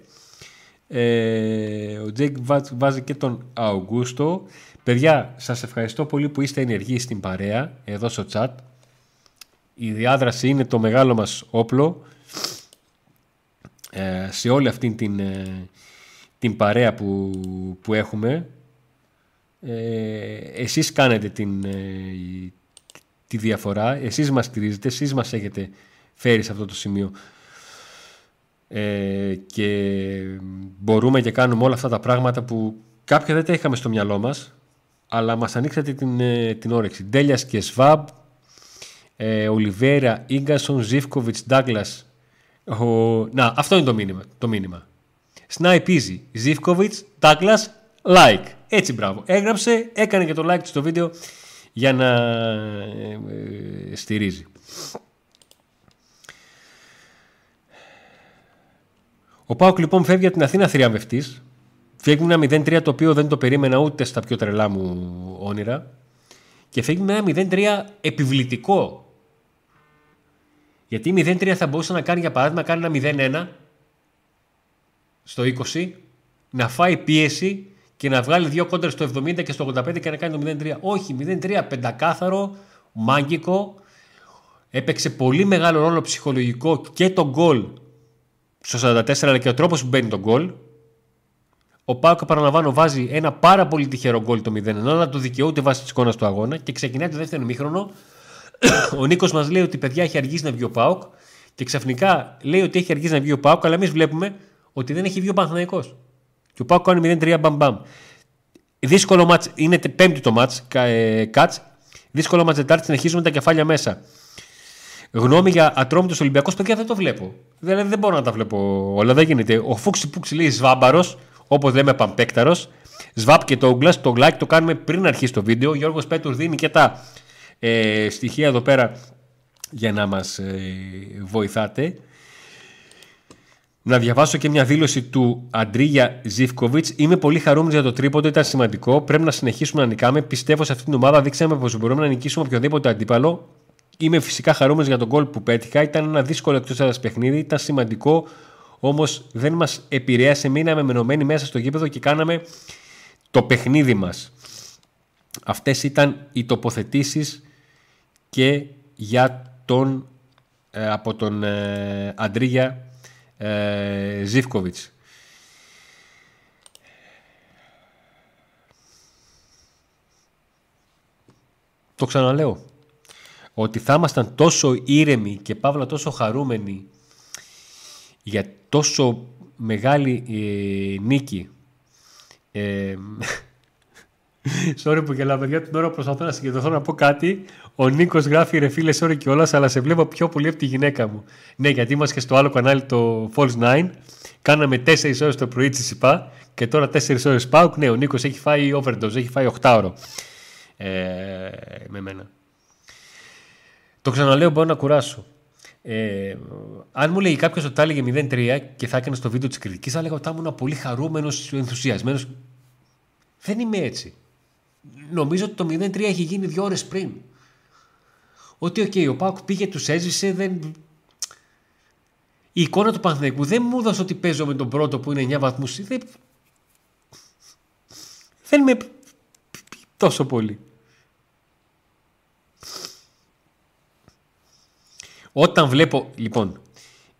Ε, ο Τζέικ βάζει και τον Αουγκούστο. Παιδιά, σας ευχαριστώ πολύ που είστε ενεργοί στην παρέα, εδώ στο chat. Η διάδραση είναι το μεγάλο μας όπλο ε, σε όλη αυτή την, ε, την παρέα που, που έχουμε. Ε, εσείς κάνετε την, ε, τη διαφορά, εσείς μας στηρίζετε, εσείς μας έχετε φέρει σε αυτό το σημείο ε, και μπορούμε και κάνουμε όλα αυτά τα πράγματα που κάποια δεν τα είχαμε στο μυαλό μας αλλά μας ανοίξατε την, ε, την όρεξη. Ντέλιας και Σβάμπ, ε, Ολιβέρα, Ίγκασον, Ζήφκοβιτς, Ντάγκλας. Ο... Να, αυτό είναι το μήνυμα. Το μήνυμα. Snipe easy. Ζήφκοβιτς, Ντάγκλας, like. Έτσι μπράβο. Έγραψε, έκανε και το like στο βίντεο για να ε, ε, στηρίζει. Ο Πάουκ λοιπόν φεύγει από την Αθήνα θριαμβευτής Φεύγει με ένα 0-3 το οποίο δεν το περίμενα ούτε στα πιο τρελά μου όνειρα. Και φεύγει με ένα 0-3 επιβλητικό. Γιατί 0-3 θα μπορούσε να κάνει για παράδειγμα κάνει ένα 0-1 στο 20, να φάει πίεση και να βγάλει δύο κόντρε στο 70 και στο 85 και να κάνει το 0-3. Όχι, 0-3 πεντακάθαρο, μάγκικο. Έπαιξε πολύ μεγάλο ρόλο ψυχολογικό και το γκολ στο 44 αλλά και ο τρόπος που μπαίνει το γκολ. Ο Πάουκ, παραλαμβάνω, βάζει ένα πάρα πολύ τυχερό γκολ το 0-1, αλλά το δικαιούται βάσει της εικόνας του αγώνα και ξεκινάει το δεύτερο μήχρονο. [coughs] ο Νίκος μας λέει ότι παιδιά έχει αργήσει να βγει ο Πάουκ και ξαφνικά λέει ότι έχει αργήσει να βγει ο Πάουκ, αλλά εμείς βλέπουμε ότι δεν έχει βγει ο Παναθανικό. Και ο Πάουκ κάνει 0-3 μπαμ μπαμ. Δύσκολο μάτς, είναι πέμπτη το μάτς, ε, κάτς. Δύσκολο μάτς Τετάρτη, συνεχίζουμε τα κεφάλια μέσα. Γνώμη για ατρόμητος Ολυμπιακός, παιδιά δεν το βλέπω. Δηλαδή δεν μπορώ να τα βλέπω όλα, δεν γίνεται. Ο Φούξη Πούξη λέει Σβάμπαρος, Όπως λέμε, Παμπέκταρος. Σβάπ και το Uglas. Το like το κάνουμε πριν αρχίσει το βίντεο. Ο Γιώργος Πέτρος δίνει και τα ε, στοιχεία εδώ πέρα για να μας ε, βοηθάτε. Να διαβάσω και μια δήλωση του Αντρίγια Ζήφκοβιτς. Είμαι πολύ χαρούμενος για το τρίποντο, ήταν σημαντικό. Πρέπει να συνεχίσουμε να νικάμε. Πιστεύω σε αυτήν την ομάδα δείξαμε πω μπορούμε να νικήσουμε οποιοδήποτε αντίπαλο. Είμαι φυσικά χαρούμενος για τον γκολ που πέτυχα. Ήταν ένα δύσκολο εκτός έδρας παιχνίδι. Ήταν σημαντικό όμως δεν μας επηρέασε, μείναμε μενωμένοι μέσα στο γήπεδο και κάναμε το παιχνίδι μας. Αυτές ήταν οι τοποθετήσεις και για τον, ε, από τον ε, Αντρίγια ε, Ζήφκοβιτς. Το ξαναλέω. Ότι θα ήμασταν τόσο ήρεμοι και παύλα τόσο χαρούμενοι για τόσο μεγάλη ε, νίκη. Ε, [laughs] sorry που γελάω, παιδιά, την ώρα προσπαθώ να συγκεντρωθώ να πω κάτι. Ο Νίκος γράφει ρε φίλε, sorry κιόλας, αλλά σε βλέπω πιο πολύ από τη γυναίκα μου. Ναι, γιατί είμαστε και στο άλλο κανάλι, το False 9. Κάναμε 4 ώρες το πρωί τη ΣΥΠΑ και τώρα 4 ώρες πάω. Ναι, ο Νίκος έχει φάει overdose, έχει φάει 8 ώρο. Ε, με μένα. Το ξαναλέω, μπορώ να κουράσω. Ε, αν μου λέει κάποιος ότι τα έλεγε 0-3 και θα έκανε στο βίντεο της κριτικής, θα έλεγα ότι θα ήμουν πολύ χαρούμενος, ενθουσιασμένος. Δεν είμαι έτσι. Νομίζω ότι το 0-3 έχει γίνει δύο ώρες πριν. Ότι OK, okay, ο ΠΑΟΚ πήγε, τους έζησε, δεν. Η εικόνα του Παναθηναϊκού δεν μου έδωσε ότι παίζω με τον πρώτο που είναι 9 βαθμούς. Δεν... δεν με τόσο πολύ. Όταν βλέπω, λοιπόν,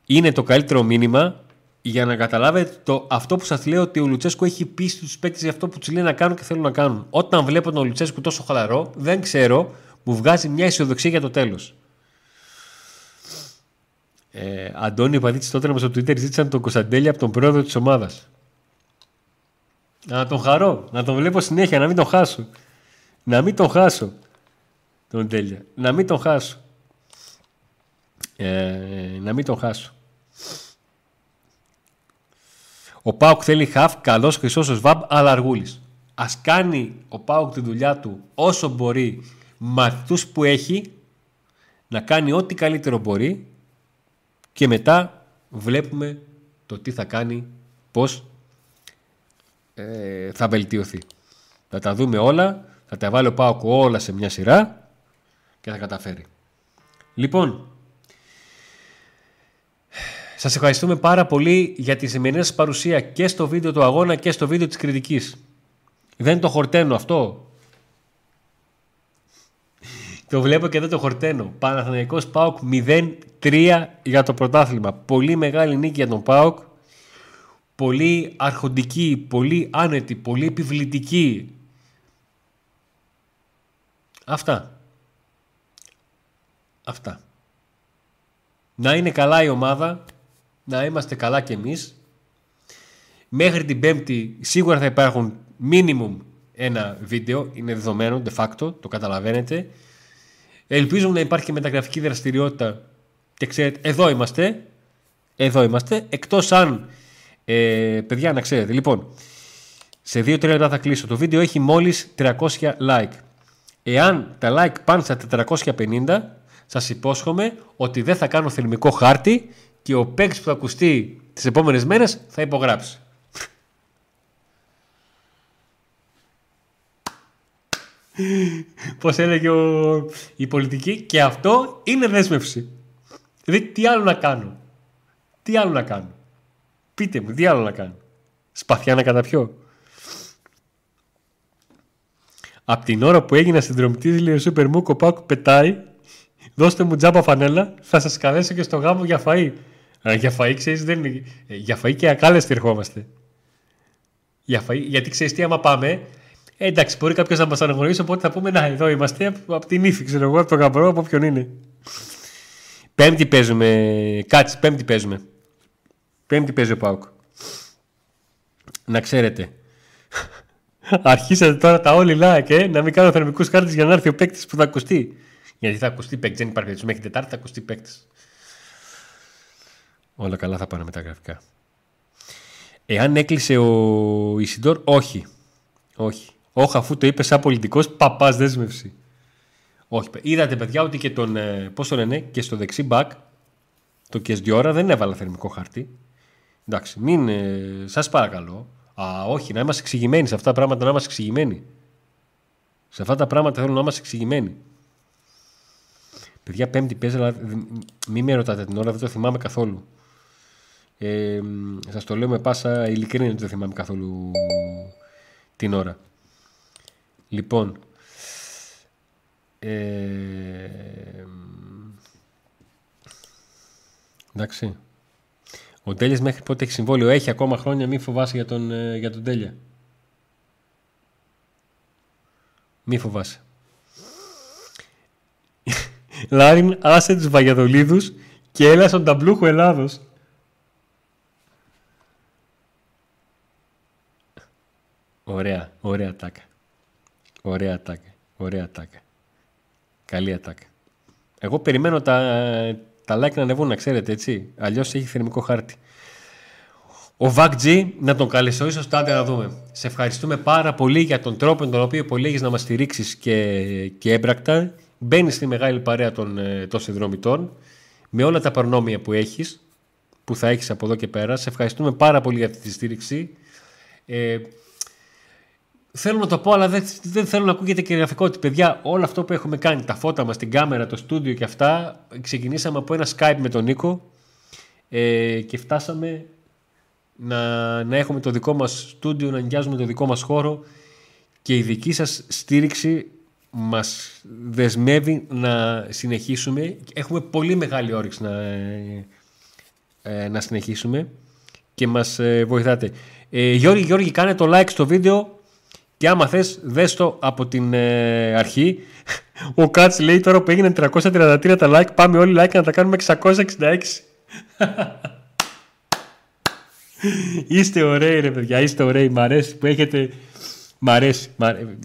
είναι το καλύτερο μήνυμα για να καταλάβετε το, αυτό που σας λέω ότι ο Λουτσέσκου έχει πει στους παίκτες για αυτό που τους λέει να κάνουν και θέλουν να κάνουν. Όταν βλέπω τον Λουτσέσκου τόσο χαλαρό, δεν ξέρω, μου βγάζει μια αισιοδοξία για το τέλος. Ε, Αντώνιο Παδίτης τότε στο Twitter ζήτησαν τον Κωνσταντέλια από τον πρόεδρο της ομάδας. Να τον χαρώ, να τον βλέπω συνέχεια, να μην τον χάσω. Να μην τον χάσω. Τον τέλεια. Να μην τον χάσω. Ε, να μην τον χάσω. Ο Πάουκ θέλει χαφ, καλός χρυσός ο Σβάμπ, αλλά αργούλης. Α κάνει ο Πάουκ τη δουλειά του όσο μπορεί με αυτούς που έχει, να κάνει ό,τι καλύτερο μπορεί και μετά βλέπουμε το τι θα κάνει, πώς ε, θα βελτιωθεί. Θα τα δούμε όλα, θα τα βάλει ο Πάουκ όλα σε μια σειρά και θα καταφέρει. Λοιπόν, Σας ευχαριστούμε πάρα πολύ για τη σημερινή σας παρουσία και στο βίντεο του αγώνα και στο βίντεο της κριτικής. Δεν το χορταίνω αυτό. Το βλέπω και δεν το χορταίνω. Παναθηναϊκός ΠΑΟΚ 0-3 για το πρωτάθλημα. Πολύ μεγάλη νίκη για τον ΠΑΟΚ. Πολύ αρχοντική, πολύ άνετη, πολύ επιβλητική. Αυτά. Αυτά. Να είναι καλά η ομάδα να είμαστε καλά κι εμείς. Μέχρι την Πέμπτη σίγουρα θα υπάρχουν minimum ένα βίντεο, είναι δεδομένο de facto, το καταλαβαίνετε. Ελπίζουμε να υπάρχει και μεταγραφική δραστηριότητα και ξέρετε, εδώ είμαστε, εδώ είμαστε, εκτός αν, ε, παιδιά να ξέρετε, λοιπόν, σε 2-3 λεπτά θα κλείσω. Το βίντεο έχει μόλις 300 like. Εάν τα like πάνε στα 450, σας υπόσχομαι ότι δεν θα κάνω θερμικό χάρτη και ο παίκτης που θα ακουστεί τις επόμενες μέρες θα υπογράψει. Πώς έλεγε ο... η πολιτική και αυτό είναι δέσμευση. Δηλαδή τι άλλο να κάνω; Τι άλλο να κάνω; Πείτε μου, τι άλλο να κάνω; Σπαθιά να καταπιώ. Απ' την ώρα που έγινα συνδρομητής λέει ο Σούπερ Μου κοπάκου πετάει δώστε μου τζάμπα φανέλα θα σας καλέσω και στο γάμο για φαΐ. Αλλά για φαΐ, ξέρεις, δεν είναι... Ε, για φαΐ και ακάλεστη ερχόμαστε. Για φαΐ, γιατί ξέρεις τι, άμα πάμε, ε, εντάξει, μπορεί κάποιος να μας αναγνωρίσει, οπότε θα πούμε να, εδώ είμαστε από την ύφη, ξέρω εγώ, από τον γαμπρό, από ποιον είναι. Πέμπτη παίζουμε. Κάτσε, πέμπτη παίζουμε. Πέμπτη παίζει ο Πάουκ. Να ξέρετε. [laughs] Αρχίσατε τώρα τα όλοι like, ε, να μην κάνω θερμικούς κάρτε για να έρθει ο παίκτης που θα ακουστεί. Γιατί θα ακουστεί παίκτης, δεν υπάρχει Μέχρι Τετάρτη θα ακουστεί παίκτης. Όλα καλά θα πάνε με τα γραφικά. Εάν έκλεισε ο Ισιντόρ, όχι. Όχι. Όχι, αφού το είπε σαν πολιτικός, παπάς δέσμευση. Όχι. Είδατε, παιδιά, ότι και τον. Ε, Πώς το λένε, και στο δεξί μπακ, το Κεσδιόρα δεν έβαλα θερμικό χάρτη. Εντάξει, μην. Ε, Σας παρακαλώ. Α, όχι, να είμαστε εξηγημένοι σε αυτά τα πράγματα, να είμαστε εξηγημένοι. Σε αυτά τα πράγματα θέλω να είμαστε εξηγημένοι. Παιδιά, πέμπτη παίζει, αλλά μην με ρωτάτε την ώρα, δεν το θυμάμαι καθόλου. Ε, σας το λέω με πάσα ειλικρίνη ότι δεν θυμάμαι καθόλου την ώρα. Λοιπόν, ε, εντάξει. Ο Τέλειας μέχρι πότε έχει συμβόλαιο; Έχει ακόμα χρόνια, μην φοβάσαι για τον, ε, για τον Τέλεια. Μη φοβάσαι. [laughs] Λάριν, άσε τους Βαγιαδολίδους και έλα στον ταμπλούχο Ελλάδος. Ωραία, ωραία τάκα. Ωραία τάκα, ωραία τάκα. Καλή ατάκα. Εγώ περιμένω τα, τα like να ανεβούν, να ξέρετε έτσι. Αλλιώς έχει θερμικό χάρτη. Ο Βακτζή, να τον καλεσορίσω στο άντε να δούμε. Σε ευχαριστούμε πάρα πολύ για τον τρόπο με τον οποίο πολύγει να μας στηρίξεις και, και έμπρακτα. Μπαίνεις στη μεγάλη παρέα των, ε, των συνδρομητών με όλα τα προνόμια που έχεις, που θα έχεις από εδώ και πέρα. Σε ευχαριστούμε πάρα πολύ για αυτή τη στήριξη. Ε, θέλω να το πω, αλλά δεν, δεν θέλω να ακούγεται και γραφικό παιδιά, όλο αυτό που έχουμε κάνει, τα φώτα μας, την κάμερα, το στούντιο και αυτά, ξεκινήσαμε από ένα Skype με τον Νίκο ε, και φτάσαμε να, να έχουμε το δικό μας στούντιο, να νοικιάζουμε το δικό μας χώρο και η δική σας στήριξη μας δεσμεύει να συνεχίσουμε. Έχουμε πολύ μεγάλη όρεξη να, ε, να συνεχίσουμε και μας ε, βοηθάτε. Ε, Γιώργη, Γιώργη, κάνε το like στο βίντεο και άμα θες δες το από την ε, αρχή. Ο Κάτς λέει τώρα που έγινε 333 τα like πάμε όλοι like να τα κάνουμε 666. είστε ωραίοι ρε παιδιά, είστε ωραίοι. Μ' αρέσει που έχετε... Μ' αρέσει. Μ αρέσει.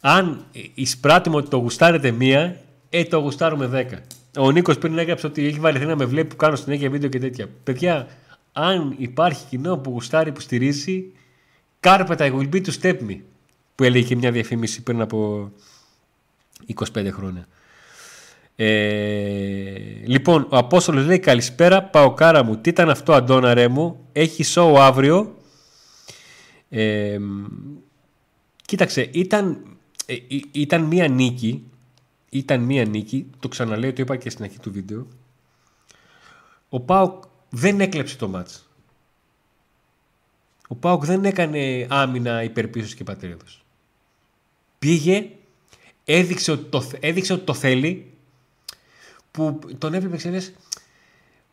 Αν εισπράττουμε ότι το γουστάρετε μία, ε, το γουστάρουμε δέκα. Ο Νίκος πριν έγραψε ότι έχει βάλει να με βλέπει που κάνω συνέχεια βίντεο και τέτοια. Παιδιά, αν υπάρχει κοινό που γουστάρει, που στηρίζει, κάρπετα will be to step me. Που έλεγε και μια διαφήμιση πριν από 25 χρόνια. Ε, λοιπόν, ο Απόστολος λέει καλησπέρα, πάω κάρα μου. Τι ήταν αυτό Αντώνα ρε μου, έχει σοου αύριο. Ε, κοίταξε, ήταν, ε, ήταν μία νίκη, ήταν μία νίκη, το ξαναλέω, το είπα και στην αρχή του βίντεο. Ο ΠΑΟΚ δεν έκλεψε το μάτς. Ο ΠΑΟΚ δεν έκανε άμυνα υπέρ πίστεως και πατρίδος. Πήγε, έδειξε ότι το, έδειξε ότι το θέλει, που τον έβλεπε ξέρεις,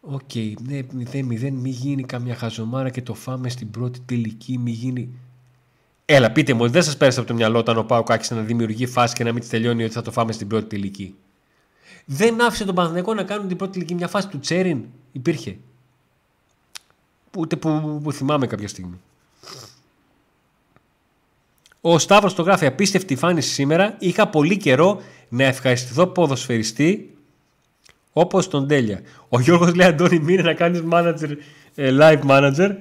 OK, okay, ναι, 0-0, μη γίνει καμιά χαζομάρα και το φάμε στην πρώτη τελική, μη γίνει. Έλα, πείτε μου, δεν σας πέρασε από το μυαλό όταν ο Πάοκ άρχισε να δημιουργεί φάση και να μην της τελειώνει ότι θα το φάμε στην πρώτη τελική. Δεν άφησε τον Παναθηναϊκό να κάνουν την πρώτη τελική. Μια φάση του Τσέριν υπήρχε. Ούτε που, που θυμάμαι κάποια στιγμή. Ο Σταύρος το γράφει απίστευτη φάνηση σήμερα. Είχα πολύ καιρό να ευχαριστηθώ ποδοσφαιριστή όπως τον Τέλεια. Ο Γιώργος λέει Αντώνη μήνε να κάνεις manager, ε, live manager.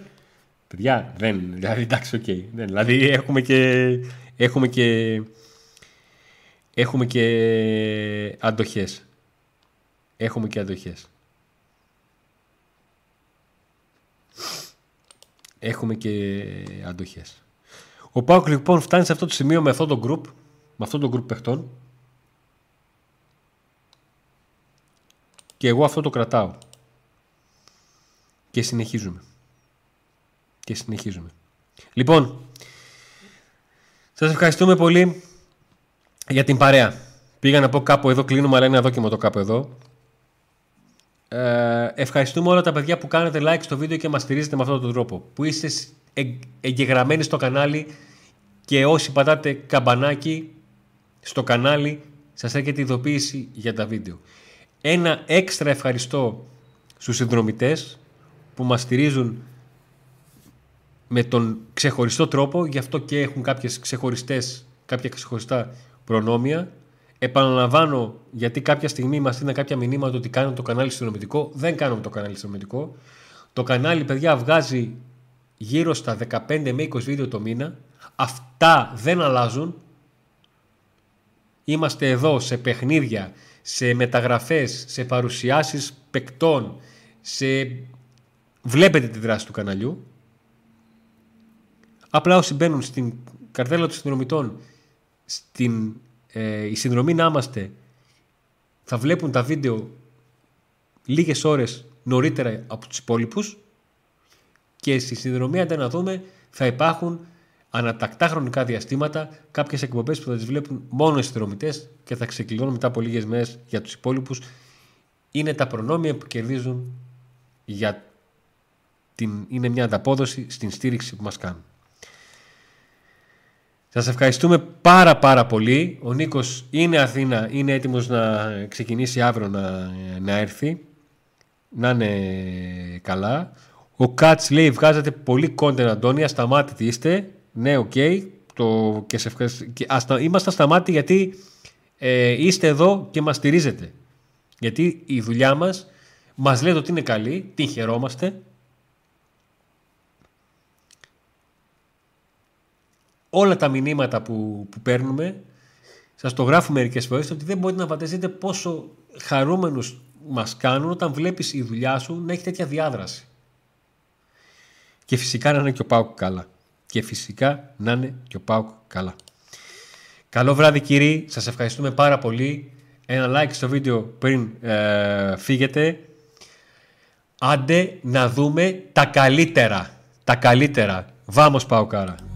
Παιδιά, δεν, δηλαδή εντάξει, OK. Okay, δηλαδή έχουμε και, έχουμε και, έχουμε και αντοχές. Έχουμε και αντοχές. Έχουμε και αντοχές. Ο ΠΑΟΚ λοιπόν φτάνει σε αυτό το σημείο με αυτό το group, με αυτό το group παιχτών και εγώ αυτό το κρατάω. Και συνεχίζουμε. Και συνεχίζουμε. Λοιπόν, σας ευχαριστούμε πολύ για την παρέα. Πήγα να πω κάπου εδώ, κλείνουμε, αλλά είναι εδώ και με το κάπου εδώ. Ε, ευχαριστούμε όλα τα παιδιά που κάνετε like στο βίντεο και μας στηρίζετε με αυτόν τον τρόπο. Που είστε εγγεγραμμένοι στο κανάλι και όσοι πατάτε καμπανάκι στο κανάλι σας έρχεται ειδοποίηση για τα βίντεο. Ένα έξτρα ευχαριστώ στους συνδρομητές που μας στηρίζουν με τον ξεχωριστό τρόπο, γι' αυτό και έχουν κάποιες ξεχωριστές, κάποια ξεχωριστά προνόμια. Επαναλαμβάνω, γιατί κάποια στιγμή μας στείλαν κάποια μηνύματα ότι κάνουν το κανάλι συνδρομητικό. Δεν κάνουμε το κανάλι συνδρομητικό. Το κανάλι, παιδιά, βγάζει γύρω στα 15 με 20 βίντεο το μήνα. Αυτά δεν αλλάζουν. Είμαστε εδώ σε παιχνίδια, σε μεταγραφές, σε παρουσιάσεις παικτών, σε... Βλέπετε τη δράση του καναλιού. Απλά όσοι μπαίνουν στην καρδέλα των συνδρομητών, στην ε, η συνδρομή να είμαστε, θα βλέπουν τα βίντεο λίγες ώρες νωρίτερα από τους υπόλοιπους και στη συνδρομή αντί να δούμε θα υπάρχουν ανατακτά χρονικά διαστήματα κάποιες εκπομπές που θα τις βλέπουν μόνο οι συνδρομητές και θα ξεκλειδώνουν μετά από λίγες μέρες για τους υπόλοιπους είναι τα προνόμια που κερδίζουν για την, είναι μια ανταπόδοση στην στήριξη που μας κάνουν. Σας ευχαριστούμε πάρα πάρα πολύ. Ο Νίκος είναι Αθήνα, είναι έτοιμος να ξεκινήσει αύριο να, να έρθει. Να είναι καλά. Ο Κάτς λέει βγάζετε πολύ content Αντώνη, ασταμάτητοι είστε. Ναι, OK. Okay. Το... Και σε ευχαριστώ. Και είμαστε στα μάτια γιατί ε, είστε εδώ και μας στηρίζετε. Γιατί η δουλειά μας μας λέτε ότι είναι καλή, την χαιρόμαστε. Όλα τα μηνύματα που, που παίρνουμε, σας το γράφω μερικές φορές, ότι δεν μπορείτε να φανταστείτε πόσο χαρούμενους μας κάνουν όταν βλέπεις η δουλειά σου να έχει τέτοια διάδραση. Και φυσικά να είναι και ο Πάουκ καλά. Και φυσικά να είναι και ο Πάουκ καλά. Καλό βράδυ κύριοι, σας ευχαριστούμε πάρα πολύ. Ένα like στο βίντεο πριν ε, φύγετε. Άντε να δούμε τα καλύτερα. Τα καλύτερα. Βάμος Παουκάρα.